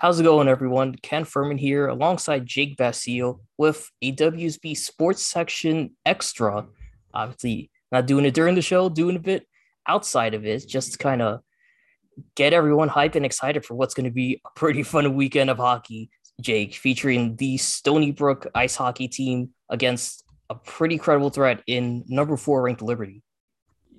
How's it going, everyone? Ken Fermin here, alongside Jake Basile with a WUSB Sports Section Extra. Obviously, not doing it during the show, doing a bit outside of it, just kind of get everyone hyped and excited for what's going to be a pretty fun weekend of hockey, Jake, featuring the Stony Brook ice hockey team against a pretty credible threat in number four ranked Liberty.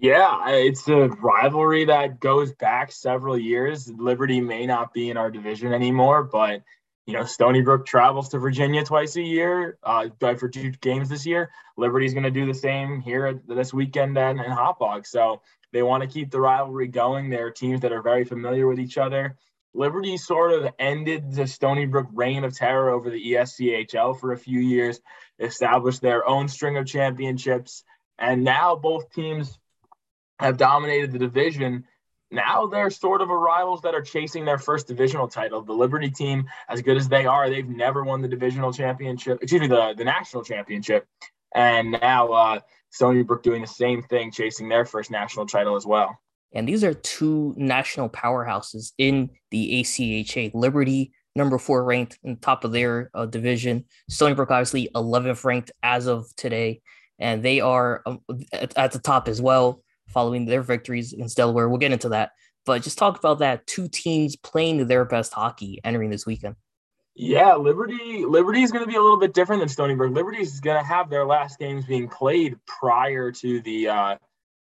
Yeah, it's a rivalry that goes back several years. Liberty may not be in our division anymore, but you know, Stony Brook travels to Virginia twice a year, uh, for two games this year. Liberty's going to do the same here this weekend and in Hauppauge. So they want to keep the rivalry going. There are teams that are very familiar with each other. Liberty sort of ended the Stony Brook reign of terror over the ESCHL for a few years, established their own string of championships, and now both teams have dominated the division. Now they're sort of a rivals that are chasing their first divisional title. The Liberty team, as good as they are, they've never won the divisional championship, excuse me, the, the national championship. And now uh, Stony Brook doing the same thing, chasing their first national title as well. And these are two national powerhouses in the ACHA. Liberty, number four ranked in top of their uh, division. Stony Brook, obviously, 11th ranked as of today. And they are um, at, at the top as well following their victories against Delaware. We'll get into that. But just talk about that two teams playing their best hockey entering this weekend. Yeah, Liberty Liberty is going to be a little bit different than Stony Brook. Liberty is going to have their last games being played prior to the uh,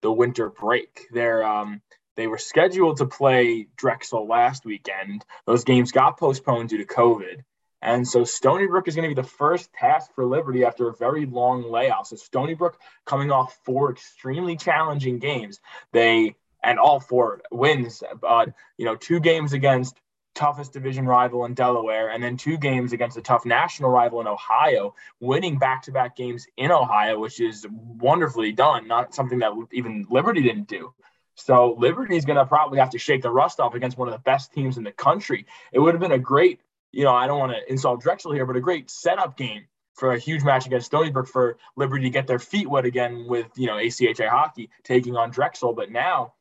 the winter break. They're um, they were scheduled to play Drexel last weekend. Those games got postponed due to COVID. And so Stony Brook is going to be the first task for Liberty after a very long layoff. So Stony Brook coming off four extremely challenging games. They and all four wins, but you know, two games against toughest division rival in Delaware, and then two games against a tough national rival in Ohio, winning back-to-back games in Ohio, which is wonderfully done. Not something that even Liberty didn't do. So Liberty is going to probably have to shake the rust off against one of the best teams in the country. It would have been a great you know, I don't want to insult Drexel here, but a great setup game for a huge match against Stony Brook for Liberty to get their feet wet again with, you know, ACHA hockey taking on Drexel. But now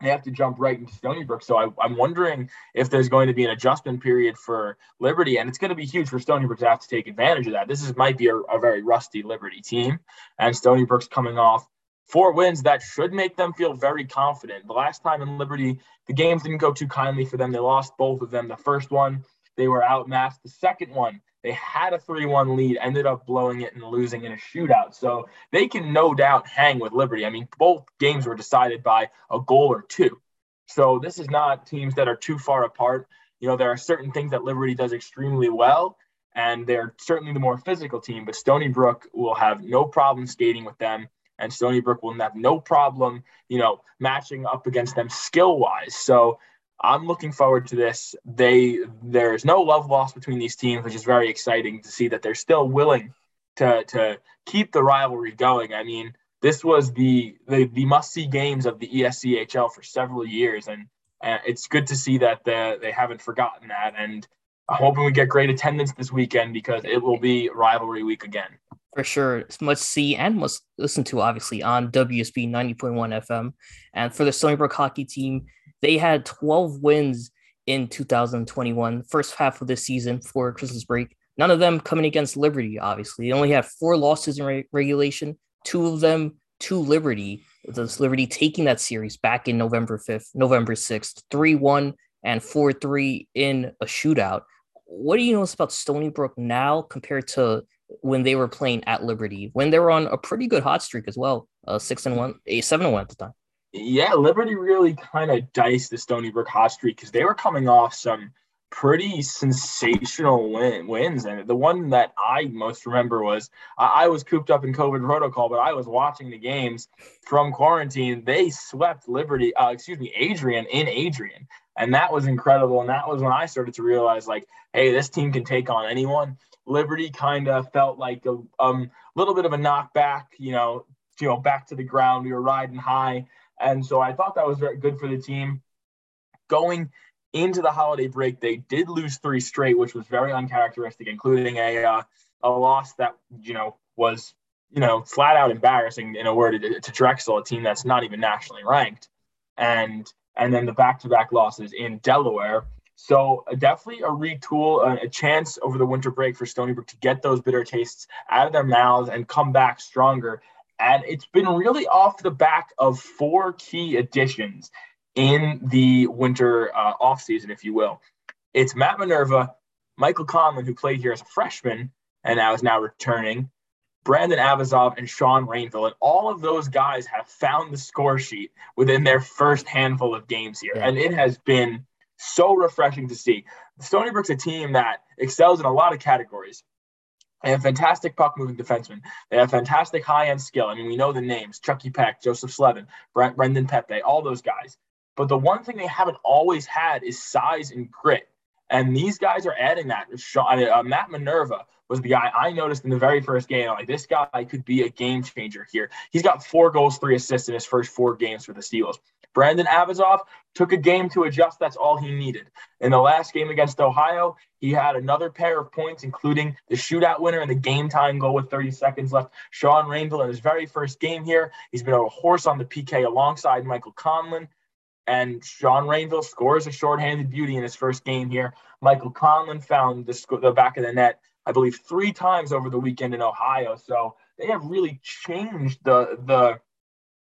they have to jump right into Stony Brook. So I, am wondering if there's going to be an adjustment period for Liberty, and it's going to be huge for Stony Brook to have to take advantage of that. This is might be a, a very rusty Liberty team, and Stony Brook's coming off four wins that should make them feel very confident. The last time in Liberty, the games didn't go too kindly for them. They lost both of them. The first one they were outmatched. The second one, they had a 3 1 lead, ended up blowing it and losing in a shootout. So they can no doubt hang with Liberty. I mean, both games were decided by a goal or two. So this is not teams that are too far apart. You know, there are certain things that Liberty does extremely well, and they're certainly the more physical team, but Stony Brook will have no problem skating with them. And Stony Brook will have no problem, you know, matching up against them skill wise. So I'm looking forward to this. They there's no love lost between these teams, which is very exciting to see that they're still willing to to keep the rivalry going. I mean, this was the the, the must see games of the ESCHL for several years, and uh, it's good to see that the, they haven't forgotten that. And I'm hoping we get great attendance this weekend because it will be rivalry week again. For sure, it's see and must listen to obviously on WUSB 90.1 FM. And for the Stony Brook hockey team, they had 12 wins in 2021, first half of the season for Christmas break. None of them coming against Liberty, obviously. They only had four losses in re- regulation, two of them to Liberty. Thus, Liberty taking that series back in November 5th, November 6th, 3 1 and 4 3 in a shootout. What do you know about Stony Brook now compared to when they were playing at Liberty, when they were on a pretty good hot streak as well, uh, six and one, a seven and one at the time? Yeah, Liberty really kind of diced the Stony Brook hot streak because they were coming off some pretty sensational win, wins. And the one that I most remember was I, I was cooped up in COVID protocol, but I was watching the games from quarantine. They swept Liberty, uh, excuse me, Adrian in Adrian. And that was incredible. And that was when I started to realize, like, hey, this team can take on anyone. Liberty kind of felt like a um, little bit of a knockback, you know, you know, back to the ground. We were riding high. And so I thought that was very good for the team. Going into the holiday break, they did lose three straight, which was very uncharacteristic, including a uh, a loss that you know was you know flat out embarrassing in a word to, Drexel, a team that's not even nationally ranked, and and then the back to back losses in Delaware. So uh, definitely a retool, a chance over the winter break for Stony Brook to get those bitter tastes out of their mouths and come back stronger. And it's been really off the back of four key additions in the winter uh, offseason, if you will. It's Matt Minerva, Michael Conlon, who played here as a freshman and now is now returning, Brandon Avazov, and Sean Rainville. And all of those guys have found the score sheet within their first handful of games here. Yeah. And it has been so refreshing to see. Stony Brook's a team that excels in a lot of categories. They have fantastic puck moving defensemen. They have fantastic high end skill. I mean, we know the names Chucky Peck, Joseph Slevin, Brent, Brendan Pepe, all those guys. But the one thing they haven't always had is size and grit. And these guys are adding that. Uh, Matt Minerva was the guy I noticed in the very first game. Like, this guy could be a game changer here. He's got four goals, three assists in his first four games for the Steelers. Brandon Avazov took a game to adjust. That's all he needed. In the last game against Ohio, he had another pair of points, including the shootout winner and the game time goal with 30 seconds left. Sean Rainville in his very first game here, he's been a horse on the PK alongside Michael Conlon. And Sean Rainville scores a shorthanded beauty in his first game here. Michael Conlon found the, sc- the back of the net, I believe, three times over the weekend in Ohio. So they have really changed the the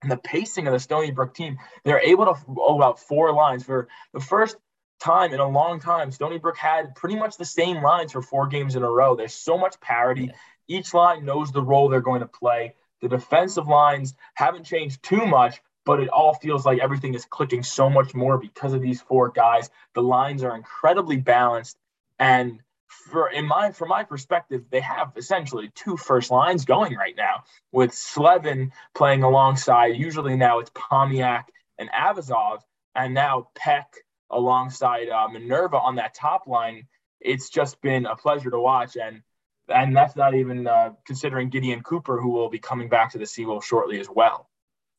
and the pacing of the Stony Brook team, they're able to oh about four lines for the first time in a long time. Stony Brook had pretty much the same lines for four games in a row. There's so much parity. Each line knows the role they're going to play. The defensive lines haven't changed too much, but it all feels like everything is clicking so much more because of these four guys. The lines are incredibly balanced and for in my from my perspective, they have essentially two first lines going right now with Slevin playing alongside. Usually now it's Pomiak and Avazov, and now Peck alongside uh, Minerva on that top line. It's just been a pleasure to watch, and and that's not even uh, considering Gideon Cooper, who will be coming back to the Seawolves shortly as well.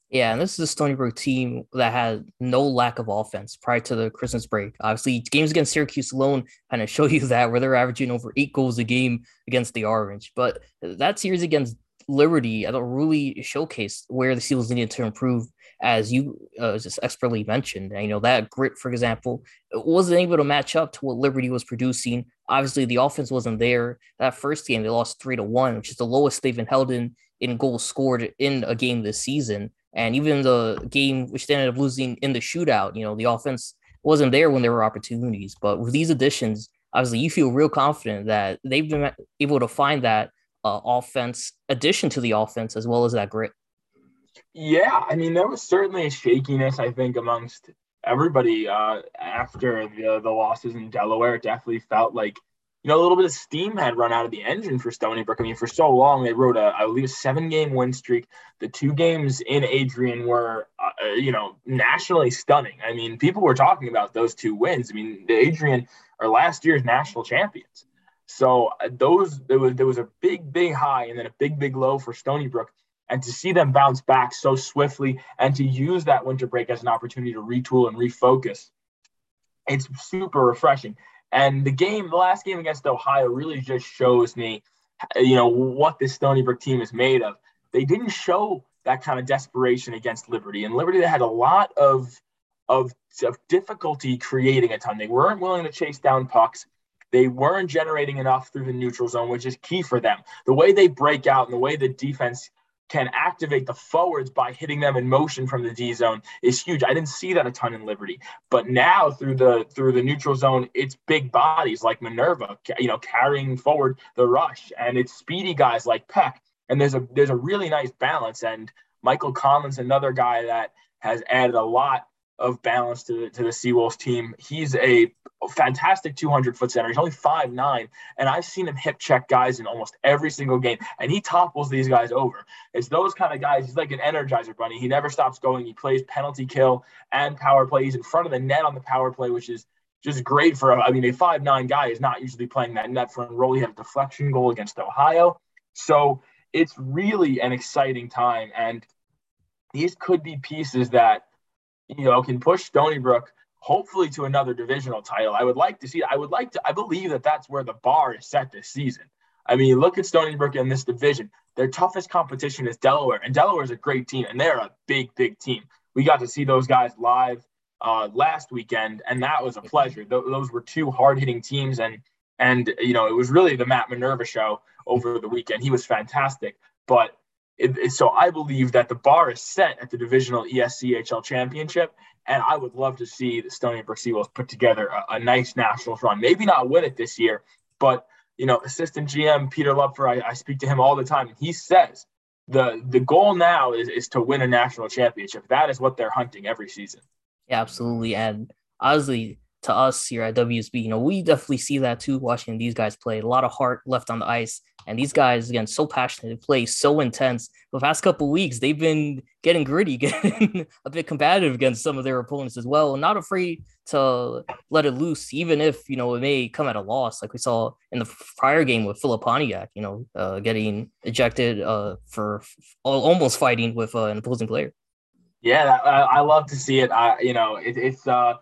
Yeah, and this is a Stony Brook team that had no lack of offense prior to the Christmas break. Obviously, games against Syracuse alone kind of show you that, where they're averaging over eight goals a game against the Orange. But that series against Liberty, I don't really showcase where the Seals needed to improve, as you uh, just expertly mentioned. And, you know, that grit, for example, wasn't able to match up to what Liberty was producing. Obviously, the offense wasn't there. That first game, they lost three to one, which is the lowest they've been held in in goals scored in a game this season. And even the game which they ended up losing in the shootout, you know, the offense wasn't there when there were opportunities. But with these additions, obviously, you feel real confident that they've been able to find that uh, offense addition to the offense as well as that grit. Yeah, I mean, there was certainly a shakiness, I think, amongst everybody uh, after the the losses in Delaware. It definitely felt like you know, a little bit of steam had run out of the engine for Stony Brook. I mean, for so long, they rode a, I believe, a seven game win streak. The two games in Adrian were, uh, you know, nationally stunning. I mean, people were talking about those two wins. I mean, the Adrian are last year's national champions. So uh, those, there was, there was a big, big high and then a big, big low for Stony Brook. And to see them bounce back so swiftly and to use that winter break as an opportunity to retool and refocus, it's super refreshing. And the game, the last game against Ohio, really just shows me, you know, what this Stony Brook team is made of. They didn't show that kind of desperation against Liberty, and Liberty they had a lot of of, of difficulty creating a ton. They weren't willing to chase down pucks. They weren't generating enough through the neutral zone, which is key for them. The way they break out and the way the defense can activate the forwards by hitting them in motion from the D zone is huge. I didn't see that a ton in Liberty, but now through the through the neutral zone, it's big bodies like Minerva, you know, carrying forward the rush, and it's speedy guys like Peck. And there's a there's a really nice balance. And Michael Conlon, another guy that has added a lot of balance to the, to the Seawolves team. He's a fantastic 200 foot center. He's only five nine, and I've seen him hip check guys in almost every single game, and he topples these guys over. It's those kind of guys. He's like an energizer bunny. He never stops going. He plays penalty kill and power play. He's in front of the net on the power play, which is just great for. I mean, a five nine guy is not usually playing that net front role. He had a deflection goal against Ohio, so it's really an exciting time, and these could be pieces that you know, can push Stony Brook hopefully to another divisional title. I would like to see. I would like to. I believe that that's where the bar is set this season. I mean, look at Stony Brook in this division. Their toughest competition is Delaware, and Delaware is a great team, and they're a big, big team. We got to see those guys live uh, last weekend, and that was a pleasure. Th- those were two hard hitting teams, and and you know it was really the Matt Minerva show over the weekend. He was fantastic, but it, so I believe that the bar is set at the divisional ESCHL championship, and I would love to see the Stony Brook Seawolves put together a, a nice nationals run. Maybe not win it this year, but you know, assistant GM Peter Lupfer, I, I speak to him all the time. And he says the the goal now is, is to win a national championship. That is what they're hunting every season. Yeah, absolutely. And honestly, to us here at WUSB, you know, we definitely see that too, watching these guys play. A lot of heart left on the ice. And these guys, again, so passionate, they play so intense. The past couple of weeks, they've been getting gritty, getting a bit competitive against some of their opponents as well. Not afraid to let it loose, even if, you know, it may come at a loss, like we saw in the prior game with Philip Pontiac, you know, uh, getting ejected uh, for almost fighting with uh, an opposing player. Yeah, I, I love to see it. I, you know, it, it's, uh,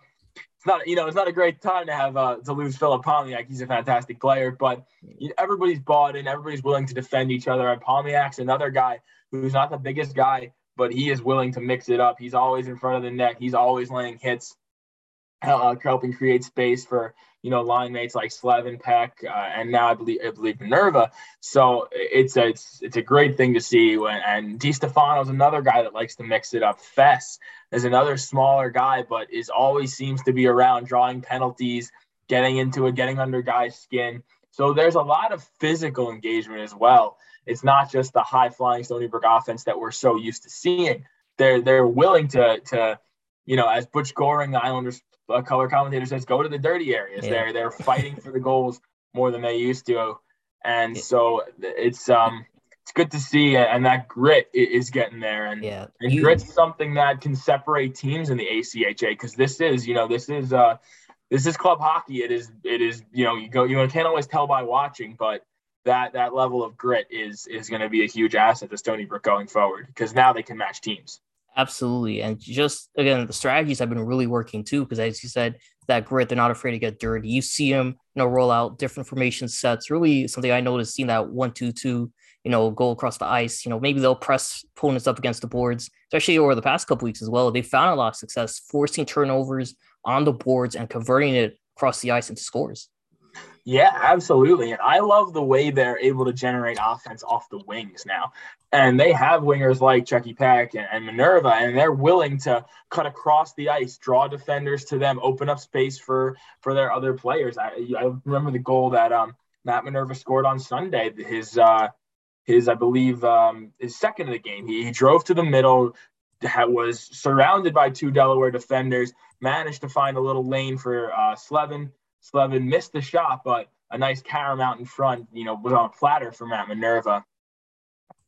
not you know it's not a great time to have uh, to lose Philip Pontiac. He's a fantastic player, but you know, everybody's bought in. Everybody's willing to defend each other. And Pontiac's another guy who's not the biggest guy, but he is willing to mix it up. He's always in front of the net. He's always laying hits, uh, helping create space for you know line mates like Slevin Peck, uh, and now I believe I believe Minerva. So it's a it's, it's a great thing to see. When and Di Stefano's another guy that likes to mix it up. Fess is another smaller guy, but is always seems to be around drawing penalties, getting into it, getting under guys' skin. So there's a lot of physical engagement as well. It's not just the high flying Stony Brook offense that we're so used to seeing. They're they're willing to to you know, as Butch Goring, the Islanders uh, color commentator says, go to the dirty areas. Yeah. They're they're fighting for the goals more than they used to, and yeah. so it's um it's good to see, and that grit is getting there, and yeah, and you, grit's something that can separate teams in the ACHA because this is you know this is uh this is club hockey. It is it is you know you go you can't always tell by watching, but that that level of grit is is going to be a huge asset to Stony Brook going forward because now they can match teams. Absolutely. And just again, the strategies have been really working too, because as you said, that grit, they're not afraid to get dirty. You see them, you know, roll out different formation sets. Really something I noticed seeing that one, two, two, you know, go across the ice. You know, maybe they'll press opponents up against the boards, especially over the past couple weeks as well. They found a lot of success forcing turnovers on the boards and converting it across the ice into scores. Yeah, absolutely. And I love the way they're able to generate offense off the wings now. And they have wingers like Chucky Peck and, and, Minerva, and they're willing to cut across the ice, draw defenders to them, open up space for for their other players. I, I remember the goal that um, Matt Minerva scored on Sunday. His uh, his I believe um, his second of the game. He, he drove to the middle, was surrounded by two Delaware defenders, managed to find a little lane for uh, Slevin Slevin missed the shot, but a nice carom out in front, you know, was on a platter for Matt Minerva.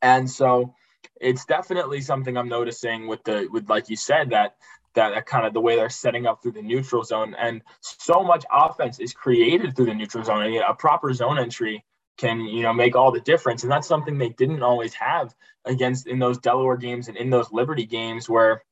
And so it's definitely something I'm noticing with the with like you said that that, kind of the way they're setting up through the neutral zone and so much offense is created through the neutral zone. A proper zone entry can you know make all the difference, and that's something they didn't always have against in those Delaware games and in those Liberty games where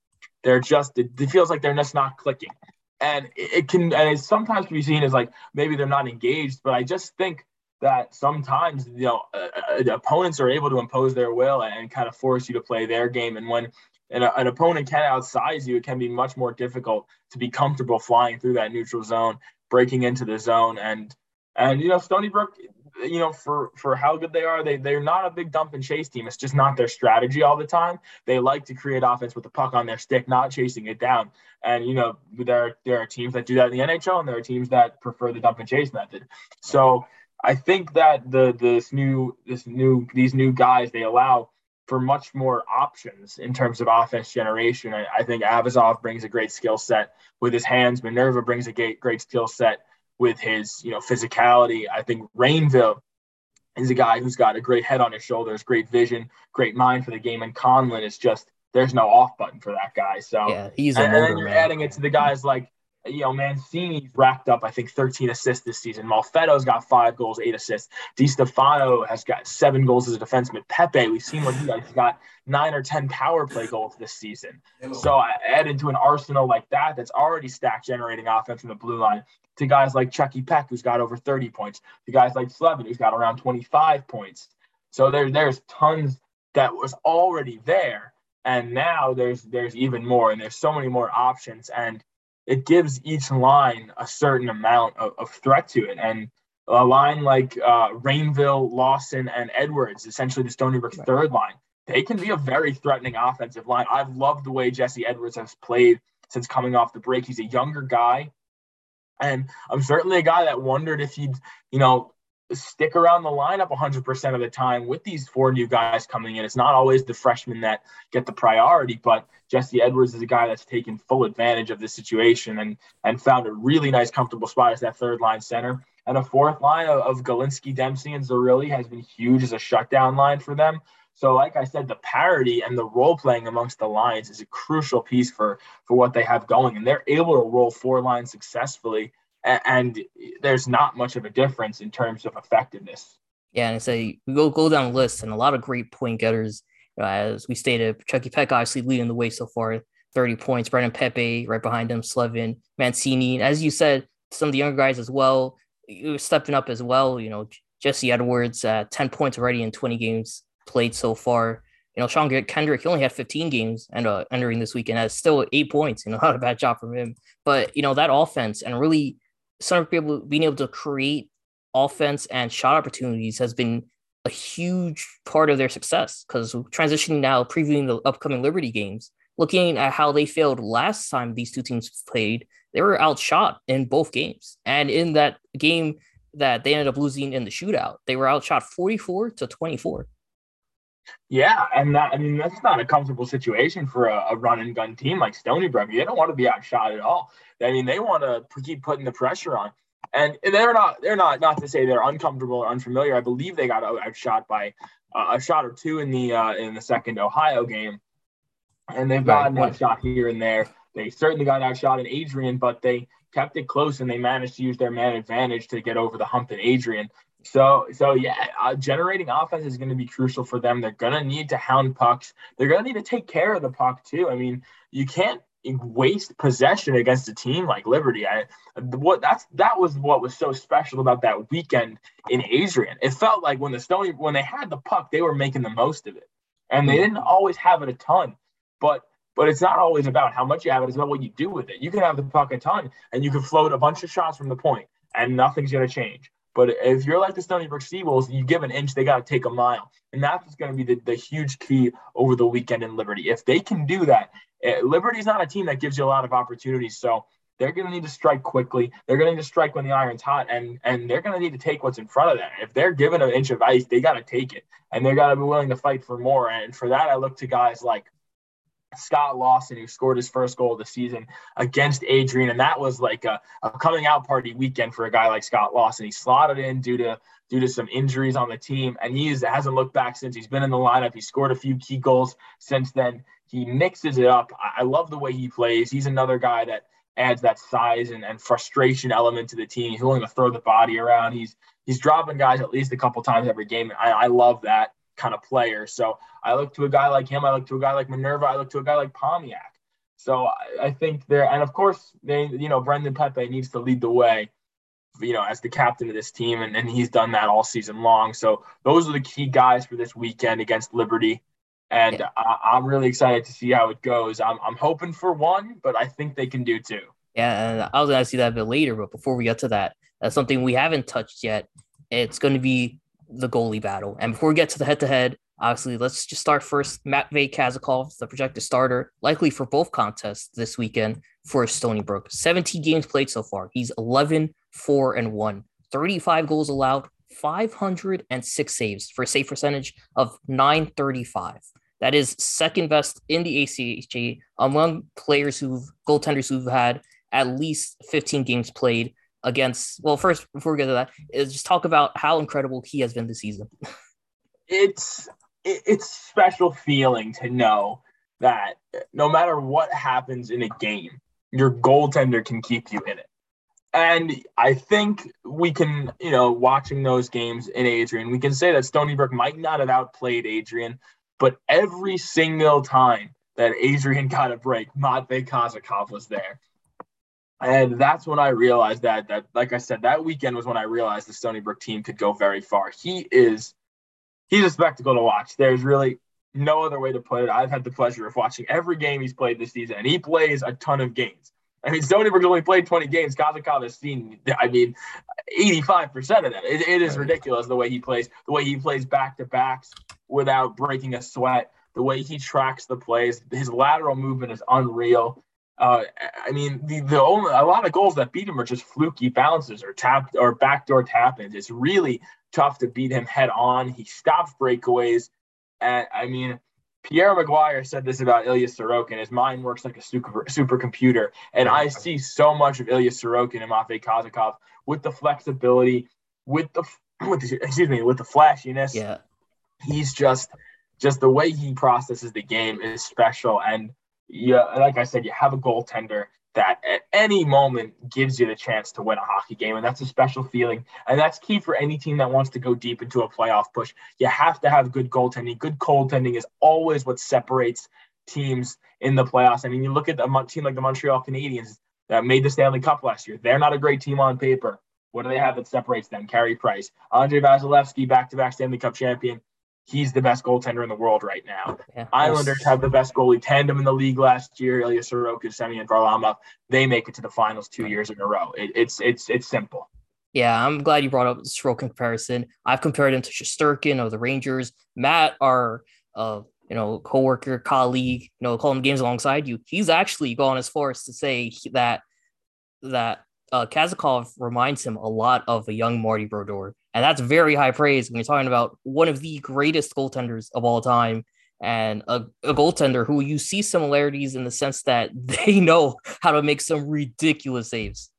they're just it feels like they're just not clicking and it can and it sometimes can be seen as like maybe they're not engaged but i just think that sometimes you know uh, uh, opponents are able to impose their will and kind of force you to play their game. And when an, an opponent can outsize you it can be much more difficult to be comfortable flying through that neutral zone breaking into the zone. And and you know stony brook you know, for for how good they are, they they're not a big dump and chase team. It's just not their strategy all the time. They like to create offense with the puck on their stick, not chasing it down. And you know, there are, there are teams that do that in the NHL, and there are teams that prefer the dump and chase method. So I think that the this new this new these new guys they allow for much more options in terms of offense generation. I, I think Avazov brings a great skill set with his hands. Minerva brings a great great skill set with his, you know, physicality. I think Rainville is a guy who's got a great head on his shoulders, great vision, great mind for the game. And Conlon is just there's no off button for that guy. So yeah, he's and, and then you're man. adding it to the guys like you know, Mancini's racked up, I think, 13 assists this season. Malfetto's got five goals, eight assists. Di Stefano has got seven goals as a defenseman. Pepe, we've seen what he has. He's got nine or 10 power play goals this season. So I added to an arsenal like that that's already stacked generating offense from the blue line to guys like Chucky Peck, who's got over 30 points, to guys like Slevin, who's got around 25 points. So there, there's tons that was already there. And now there's there's even more, and there's so many more options. And it gives each line a certain amount of, of threat to it. And a line like uh, Rainville, Lawson, and Edwards, essentially the Stony Brook third line, they can be a very threatening offensive line. I've loved the way Jesse Edwards has played since coming off the break. He's a younger guy. And I'm certainly a guy that wondered if he'd, you know, stick around the lineup 100% of the time with these four new guys coming in. It's not always the freshmen that get the priority, but Jesse Edwards is a guy that's taken full advantage of this situation and and found a really nice, comfortable spot as that third line center. And a fourth line of, of Galinsky, Dempsey, and Zerilli has been huge as a shutdown line for them. So, like I said, the parity and the role playing amongst the lines is a crucial piece for for what they have going, and they're able to roll four lines successfully and there's not much of a difference in terms of effectiveness. Yeah, and say we go go down the list, and a lot of great point getters. Know, as we stated, Chucky Peck obviously leading the way so far, 30 points. Brendan Pepe right behind him, Slevin, Mancini. As you said, some of the younger guys as well, stepping up as well. You know, Jesse Edwards, uh, 10 points already in 20 games played so far. You know, Sean Kendrick, he only had 15 games and uh, entering this weekend, has still eight points. You know, not a bad job from him. But you know that offense and really some people being able to create offense and shot opportunities has been a huge part of their success because transitioning now, previewing the upcoming Liberty games, looking at how they failed last time these two teams played, they were outshot in both games. And in that game that they ended up losing in the shootout, they were outshot 44 to 24. Yeah, and that I mean that's not a comfortable situation for a, a, run and gun team like Stony Brook. They don't want to be outshot at all. I mean, they want to keep putting the pressure on, and they're not. They're not. Not to say they're uncomfortable or unfamiliar. I believe they got outshot by uh, a shot or two in the uh, in the second Ohio game, and they've gotten right, outshot here and there. They certainly got outshot in Adrian, but they kept it close and they managed to use their man advantage to get over the hump in Adrian. So, so yeah, uh, generating offense is going to be crucial for them. They're going to need to hound pucks. They're going to need to take care of the puck too. I mean, you can't waste possession against a team like Liberty. I what that's that was what was so special about that weekend in Adrian. It felt like when the Stony when they had the puck, they were making the most of it, and they didn't always have it a ton, but. But it's not always about how much you have it, it's about what you do with it. You can have the puck a ton and you can float a bunch of shots from the point and nothing's going to change. But if you're like the Stony Brook Seawolves, you give an inch, they got to take a mile. And that's going to be the, the huge key over the weekend in Liberty. If they can do that, eh, Liberty's not a team that gives you a lot of opportunities. So they're going to need to strike quickly. They're going to need to strike when the iron's hot, and and they're going to need to take what's in front of them. If they're given an inch of ice, they got to take it, and they got to be willing to fight for more. And for that, I look to guys like Scott Lawson, who scored his first goal of the season against Adrian, and that was like a, a, coming out party weekend for a guy like Scott Lawson. He slotted in due to due to some injuries on the team, and he hasn't looked back since. He's been in the lineup. He scored a few key goals since then. He mixes it up. I, I love the way he plays. He's another guy that adds that size and, and frustration element to the team. He's willing to throw the body around. He's he's dropping guys at least a couple times every game. I, I love that kind of player. So I look to a guy like him. I look to a guy like Minerva. I look to a guy like Pomyak. So I, I think there, and of course, they, you know, Brendan Pepe needs to lead the way, you know, as the captain of this team, and, and he's done that all season long. So those are the key guys for this weekend against Liberty. And yeah. I, am really excited to see how it goes. I'm, I'm hoping for one, but I think they can do two. Yeah, and I was going to see that a bit later, but before we get to that, that's something we haven't touched yet. It's going to be the goalie battle. And before we get to the head to head, obviously, let's just start first. Matvey Kazakov, the projected starter, likely for both contests this weekend for Stony Brook. 17 games played so far. He's 11, 4, and 1. 35 goals allowed, 506 saves for a save percentage of 935. That is second best in the ACHA among players who've goaltenders who've had at least 15 games played against. Well, first before we get to that, is just talk about how incredible he has been this season. it's it's special feeling to know that no matter what happens in a game, your goaltender can keep you in it. And I think we can, you know, watching those games in Adrian, we can say that Stony Brook might not have outplayed Adrian, but every single time that Adrian got a break, Matvey Kazakov was there. And that's when I realized that that like I said, that weekend was when I realized the Stony Brook team could go very far. He is he's a spectacle to watch. There's really no other way to put it. I've had the pleasure of watching every game he's played this season, and he plays a ton of games. I mean, Stony Brook's only played 20 games. Kazakov has seen, I mean, 85% of them. It, it is ridiculous the way he plays, the way he plays back to backs without breaking a sweat, the way he tracks the plays. His lateral movement is unreal. Uh, I mean, the, the only a lot of goals that beat him are just fluky bounces or tap or backdoor tap ins. It's really tough to beat him head on. He stops breakaways. And I mean, Pierre McGuire said this about Ilya Sorokin. His mind works like a super supercomputer. And I see so much of Ilya Sorokin and Matvei Kazakov with the flexibility, with the with the, excuse me, with the flashiness. Yeah. He's just just the way he processes the game is special. And yeah, like I said, you have a goaltender that at any moment gives you the chance to win a hockey game. And that's a special feeling. And that's key for any team that wants to go deep into a playoff push. You have to have good goaltending. Good goaltending is always what separates teams in the playoffs. I mean, you look at a team like the Montreal Canadiens that made the Stanley Cup last year. They're not a great team on paper. What do they have that separates them? Carey Price, Andre Vasilevskiy, back-to-back Stanley Cup champion he's the best goaltender in the world right now. Yeah, Islanders have the best goalie tandem in the league last year. Ilya Sorokin, Semyon Varlamov. They make it to the finals two years in a row. It, it's it's it's simple. Yeah, I'm glad you brought up the Sorokin comparison. I've compared him to Shesterkin of the Rangers. Matt, our uh, you know, coworker, colleague, you know, calling games alongside you. He's actually gone as far as to say that that uh, Kazakov reminds him a lot of a young Marty Brodeur. And that's very high praise when you're talking about one of the greatest goaltenders of all time and a, a goaltender who you see similarities in the sense that they know how to make some ridiculous saves.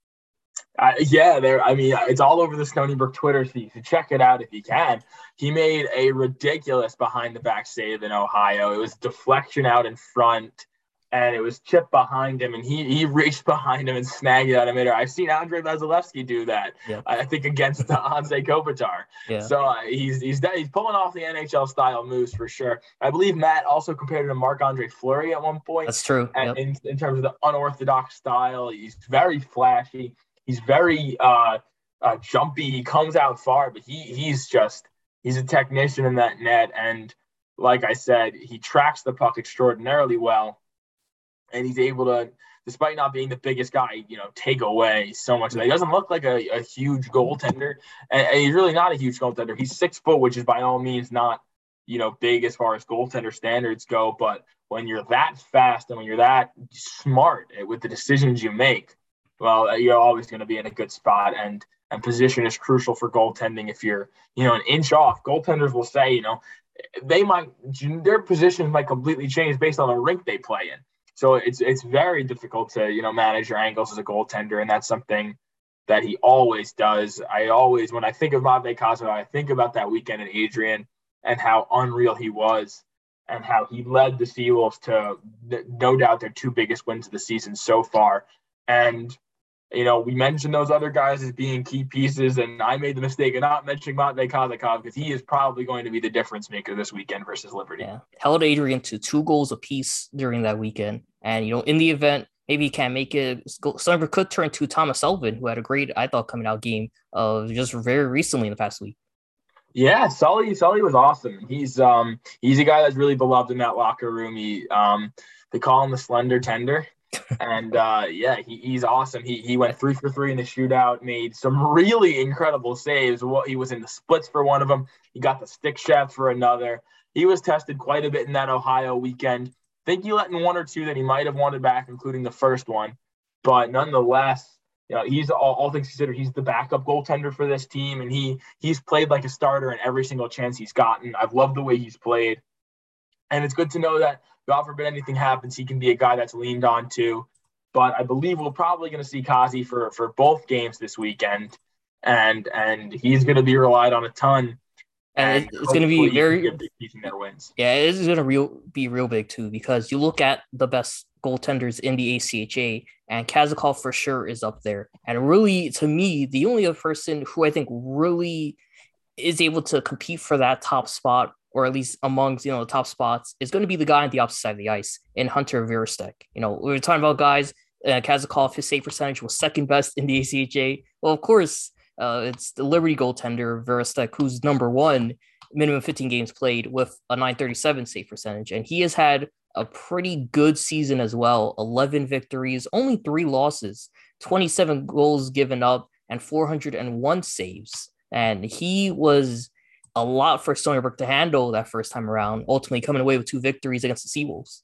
Uh, yeah, there. I mean, it's all over the Stony Brook Twitter feed. So check it out if you can. He made a ridiculous behind the back save in Ohio. It was deflection out in front and it was chipped behind him, and he he reached behind him and snagged it out of midair. I've seen Andrei Vasilevskiy do that. Yep. I think against Anze Kopitar. Yeah. So uh, he's he's he's pulling off the NHL style moves for sure. I believe Matt also compared him to Marc Andre Fleury at one point. That's true. And yep. in, in terms of the unorthodox style, he's very flashy. He's very uh, uh, jumpy. He comes out far, but he he's just he's a technician in that net. And like I said, he tracks the puck extraordinarily well and he's able to, despite not being the biggest guy, you know, take away so much. He doesn't look like a, a huge goaltender, and, and, he's really not a huge goaltender. He's six foot, which is by all means not, you know, big as far as goaltender standards go. But when you're that fast and when you're that smart with the decisions you make, well, uh, you're always going to be in a good spot. And and position is crucial for goaltending. If you're, you know, an inch off, goaltenders will say, you know, they might their positions might completely change based on the rink they play in. So it's it's very difficult to you know manage your angles as a goaltender, and that's something that he always does. I always, when I think of Matvei Kazakov, I think about that weekend in Adrian and how unreal he was, and how he led the Seawolves to no doubt their two biggest wins of the season so far. And you know, we mentioned those other guys as being key pieces, and I made the mistake of not mentioning Matvei Kazakov because he is probably going to be the difference maker this weekend versus Liberty. Yeah, held Adrian to two goals apiece during that weekend, and you know, in the event maybe he can't make it, Sullivan could turn to Thomas Elvin, who had a great, I thought, coming out game of uh, just very recently in the past week. Yeah, Sully, Sully was awesome. He's um he's a guy that's really beloved in that locker room. He um they call him the slender tender and uh, yeah, he, he's awesome. He he went three for three in the shootout, made some really incredible saves. What he was in the splits for one of them. He got the stick shaft for another. He was tested quite a bit in that Ohio weekend. I think he let in one or two that he might have wanted back, including the first one. But nonetheless, you know, he's all, all things considered, he's the backup goaltender for this team, and he he's played like a starter in every single chance he's gotten. I've loved the way he's played, and it's good to know that God forbid anything happens, he can be a guy that's leaned on too. But I believe we're probably going to see Kazi for for both games this weekend, and and he's going to be relied on a ton. And, and it's going to be very keeping their wins. Yeah, it is going to real be real big too because you look at the best goaltenders in the ACHA, and Kazakov for sure is up there. And really, to me, the only other person who I think really is able to compete for that top spot or at least amongst you know the top spots, is going to be the guy on the opposite side of the ice in Hunter Virostek. You know, we were talking about guys. Uh, Kazakov, his save percentage was second best in the ACHA. Well, of course, uh, it's the Liberty goaltender Virostek, who's number one, minimum 15 games played with a 937 save percentage, and he has had a pretty good season as well 11 victories, only three losses, 27 goals given up, and 401 saves. And he was a lot for Stony Brook to handle that first time around, ultimately coming away with two victories against the Seawolves.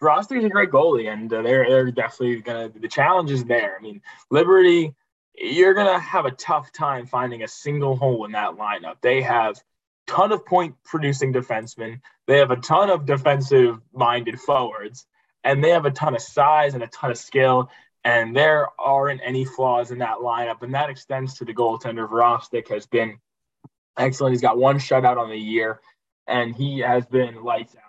Virostek's a great goalie, and uh, they're they're definitely gonna. The challenge is there. I mean, Liberty, you're gonna have a tough time finding a single hole in that lineup. They have a ton of point producing defensemen. They have a ton of defensive minded forwards, and they have a ton of size and a ton of skill. And there aren't any flaws in that lineup, and that extends to the goaltender. Virostek has been excellent. He's got one shutout on the year, and he has been lights out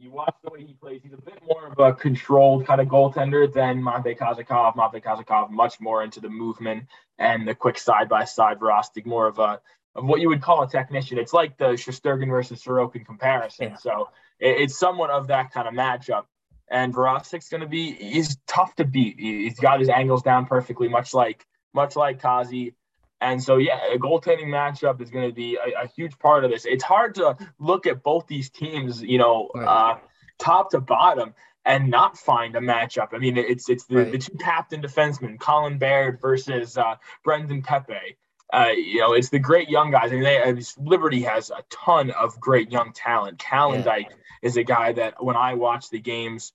you watch the way he plays, he's a bit more of a controlled kind of goaltender than Monte Kazakov. Monte Kazakov much more into the movement and the quick side by side Virostek, more of a of what you would call a technician. It's like the Shesterkin versus Sorokin comparison. Yeah. So it, it's somewhat of that kind of matchup. And Virostek's going to be he's tough to beat. He's got his angles down perfectly, much like much like Kazi. And so, yeah, a goaltending matchup is going to be a, a, huge part of this. It's hard to look at both these teams, you know, right. uh, top to bottom, and not find a matchup. I mean, it's it's the, right. the two captain defensemen, Colin Baird versus uh, Brendan Pepe. Uh, you know, it's the great young guys. I mean, they, I mean, Liberty has a ton of great young talent. Calendike yeah. is a guy that when I watch the games,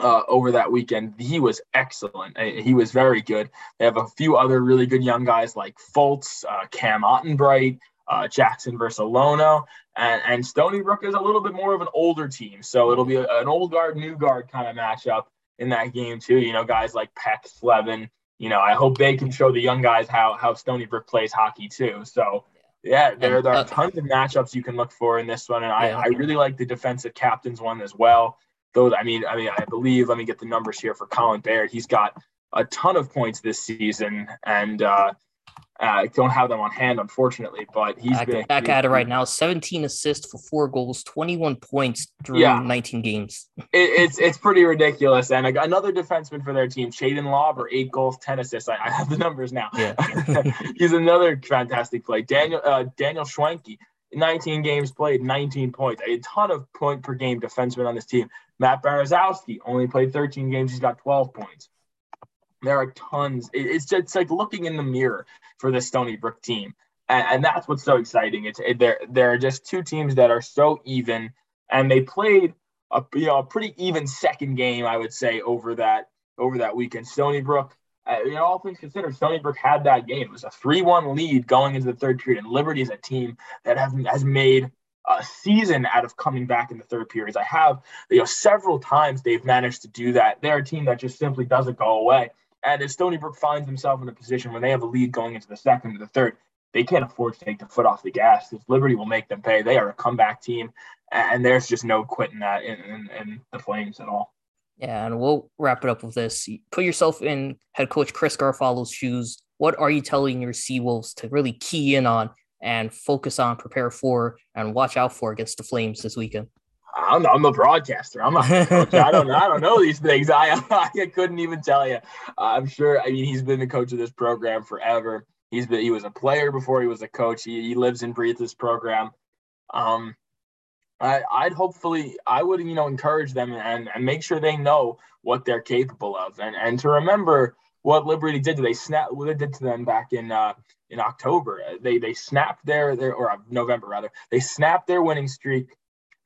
uh, over that weekend. He was excellent. He was very good. They have a few other really good young guys like Fultz, uh, Cam Ottenbright, uh, Jackson Versalono, and, and Stony Brook is a little bit more of an older team. So it'll be a, an old guard, new guard kind of matchup in that game too. You know, guys like Peck, Slevin. You know, I hope they can show the young guys how how Stony Brook plays hockey too. So yeah, there, there are uh, tons of matchups you can look for in this one, and I, I really like the defensive captains one as well those, I mean, I mean, I believe. Let me get the numbers here for Colin Baird. He's got a ton of points this season, and uh, I don't have them on hand, unfortunately. But he's back, been back at it right now. 17 assists for four goals, 21 points through yeah. 19 games. it, it's it's pretty ridiculous. And another defenseman for their team, Shaden Lauber, eight goals, 10 assists. I, I have the numbers now. Yeah. he's another fantastic play. Daniel uh, Daniel Schwenke. 19 games played, 19 points. A ton of point per game defensemen on this team. Matt Barazowski only played 13 games. He's got 12 points. There are tons. It's just it's like looking in the mirror for the Stony Brook team. And, and that's what's so exciting. It's it, there, there are just two teams that are so even, and they played a you know a pretty even second game, I would say, over that over that weekend. Stony Brook, uh, you know, all things considered, Stony Brook had that game. It was a 3 1 lead going into the third period. And Liberty is a team that has, has made a season out of coming back in the third periods. I have, you know, several times they've managed to do that. They're a team that just simply doesn't go away. And if Stony Brook finds themselves in a position when they have a lead going into the second or the third, they can't afford to take the foot off the gas because Liberty will make them pay. They are a comeback team, and there's just no quitting that in, in, in the Flames at all. Yeah, and we'll wrap it up with this. Put yourself in head coach Chris Garofalo's shoes. What are you telling your Seawolves to really key in on and focus on, prepare for, and watch out for against the Flames this weekend? I'm, I'm a broadcaster. I'm not. I don't. I don't know these things. I I couldn't even tell you. I'm sure. I mean, he's been the coach of this program forever. He's been. He was a player before he was a coach. He, he lives and breathes this program. Um, I, I'd hopefully I would you know encourage them and, and make sure they know what they're capable of and and to remember what Liberty did. They snap what it did to them back in uh, in October. They they snapped their their or November rather. They snapped their winning streak.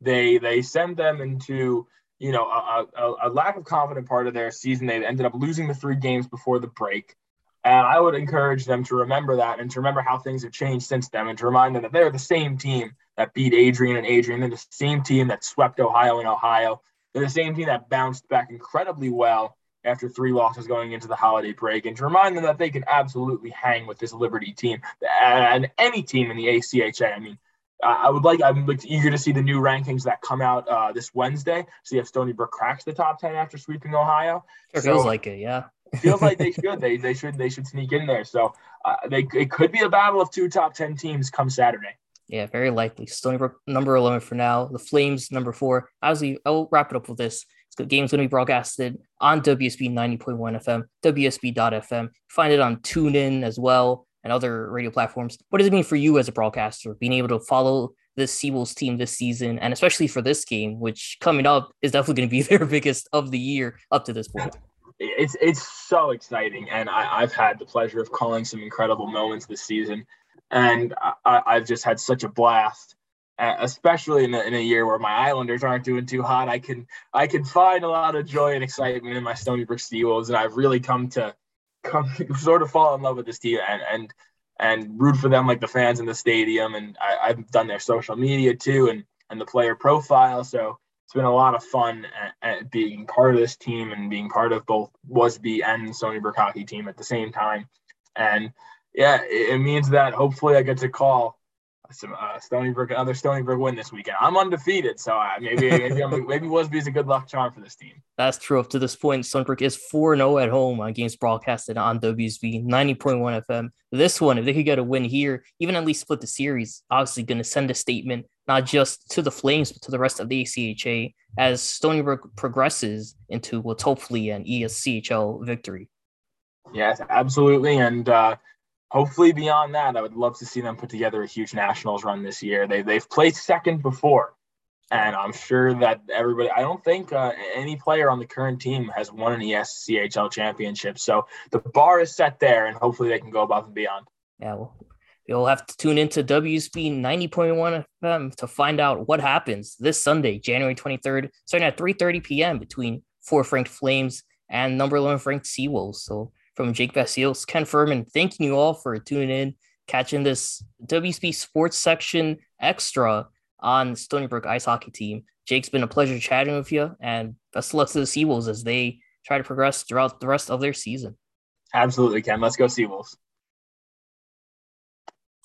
They they sent them into you know a, a, a lack of confident part of their season. They ended up losing the three games before the break. And I would encourage them to remember that and to remember how things have changed since then and to remind them that they're the same team that beat Adrian and Adrian. They're the same team that swept Ohio and Ohio. They're the same team that bounced back incredibly well after three losses going into the holiday break and to remind them that they can absolutely hang with this Liberty team and any team in the ACHA. I mean, I would like, I'm eager to see the new rankings that come out uh, this Wednesday. See if Stony Brook cracks the top 10 after sweeping Ohio. Sure so, feels like it, yeah. feels like they should. They, they should, they should sneak in there. So uh, they, it could be a battle of two top 10 teams come Saturday. Yeah, very likely. Stony Brook number 11 for now. The Flames number four. Obviously, I'll wrap it up with this. The game's going to be broadcasted on WUSB 90.1 FM, WUSB.FM. Find it on TuneIn as well and other radio platforms. What does it mean for you as a broadcaster, being able to follow this Seawolves team this season, and especially for this game, which coming up is definitely going to be their biggest of the year up to this point. It's it's so exciting, and I, have had the pleasure of calling some incredible moments this season, and I, I've just had such a blast uh, especially in a, in a year where my Islanders aren't doing too hot, I can I can find a lot of joy and excitement in my Stony Brook Seawolves, and I've really come to come sort of fall in love with this team and and and root for them like the fans in the stadium. And I, have done their social media too, and and the player profile. So it's been a lot of fun at, at being part of this team and being part of both Wasby and Stony Brook hockey team at the same time. And yeah, it, it means that hopefully I get to call some uh, Stony Brook, another Stony Brook win this weekend. I'm undefeated, so uh, maybe maybe I'm, maybe Wasby's a good luck charm for this team. That's true. Up to this point, Stony Brook is 4 0 at home on games broadcasted on WUSB 90.1 FM. This one, if they could get a win here, even at least split the series, obviously going to send a statement not just to the Flames, but to the rest of the ACHA as Stony Brook progresses into what's hopefully an ESCHL victory. Yes, absolutely. And uh, hopefully beyond that, I would love to see them put together a huge nationals run this year. They they've placed second before, and I'm sure that everybody. I don't think uh, any player on the current team has won an ESCHL championship. So the bar is set there, and hopefully they can go above and beyond. Yeah, well, you'll have to tune into WUSB 90.1 FM to find out what happens this Sunday, January 23rd, starting at 3:30 p.m. between four ranked Flames and number 11 ranked Seawolves. So from Jake Basile, Ken Fermin, thanking you all for tuning in, catching this WUSB Sports section extra on Stony Brook Ice Hockey Team. Jake's been a pleasure chatting with you, and best of luck to the Seawolves as they try to progress throughout the rest of their season. Absolutely, Ken. Let's go Seawolves.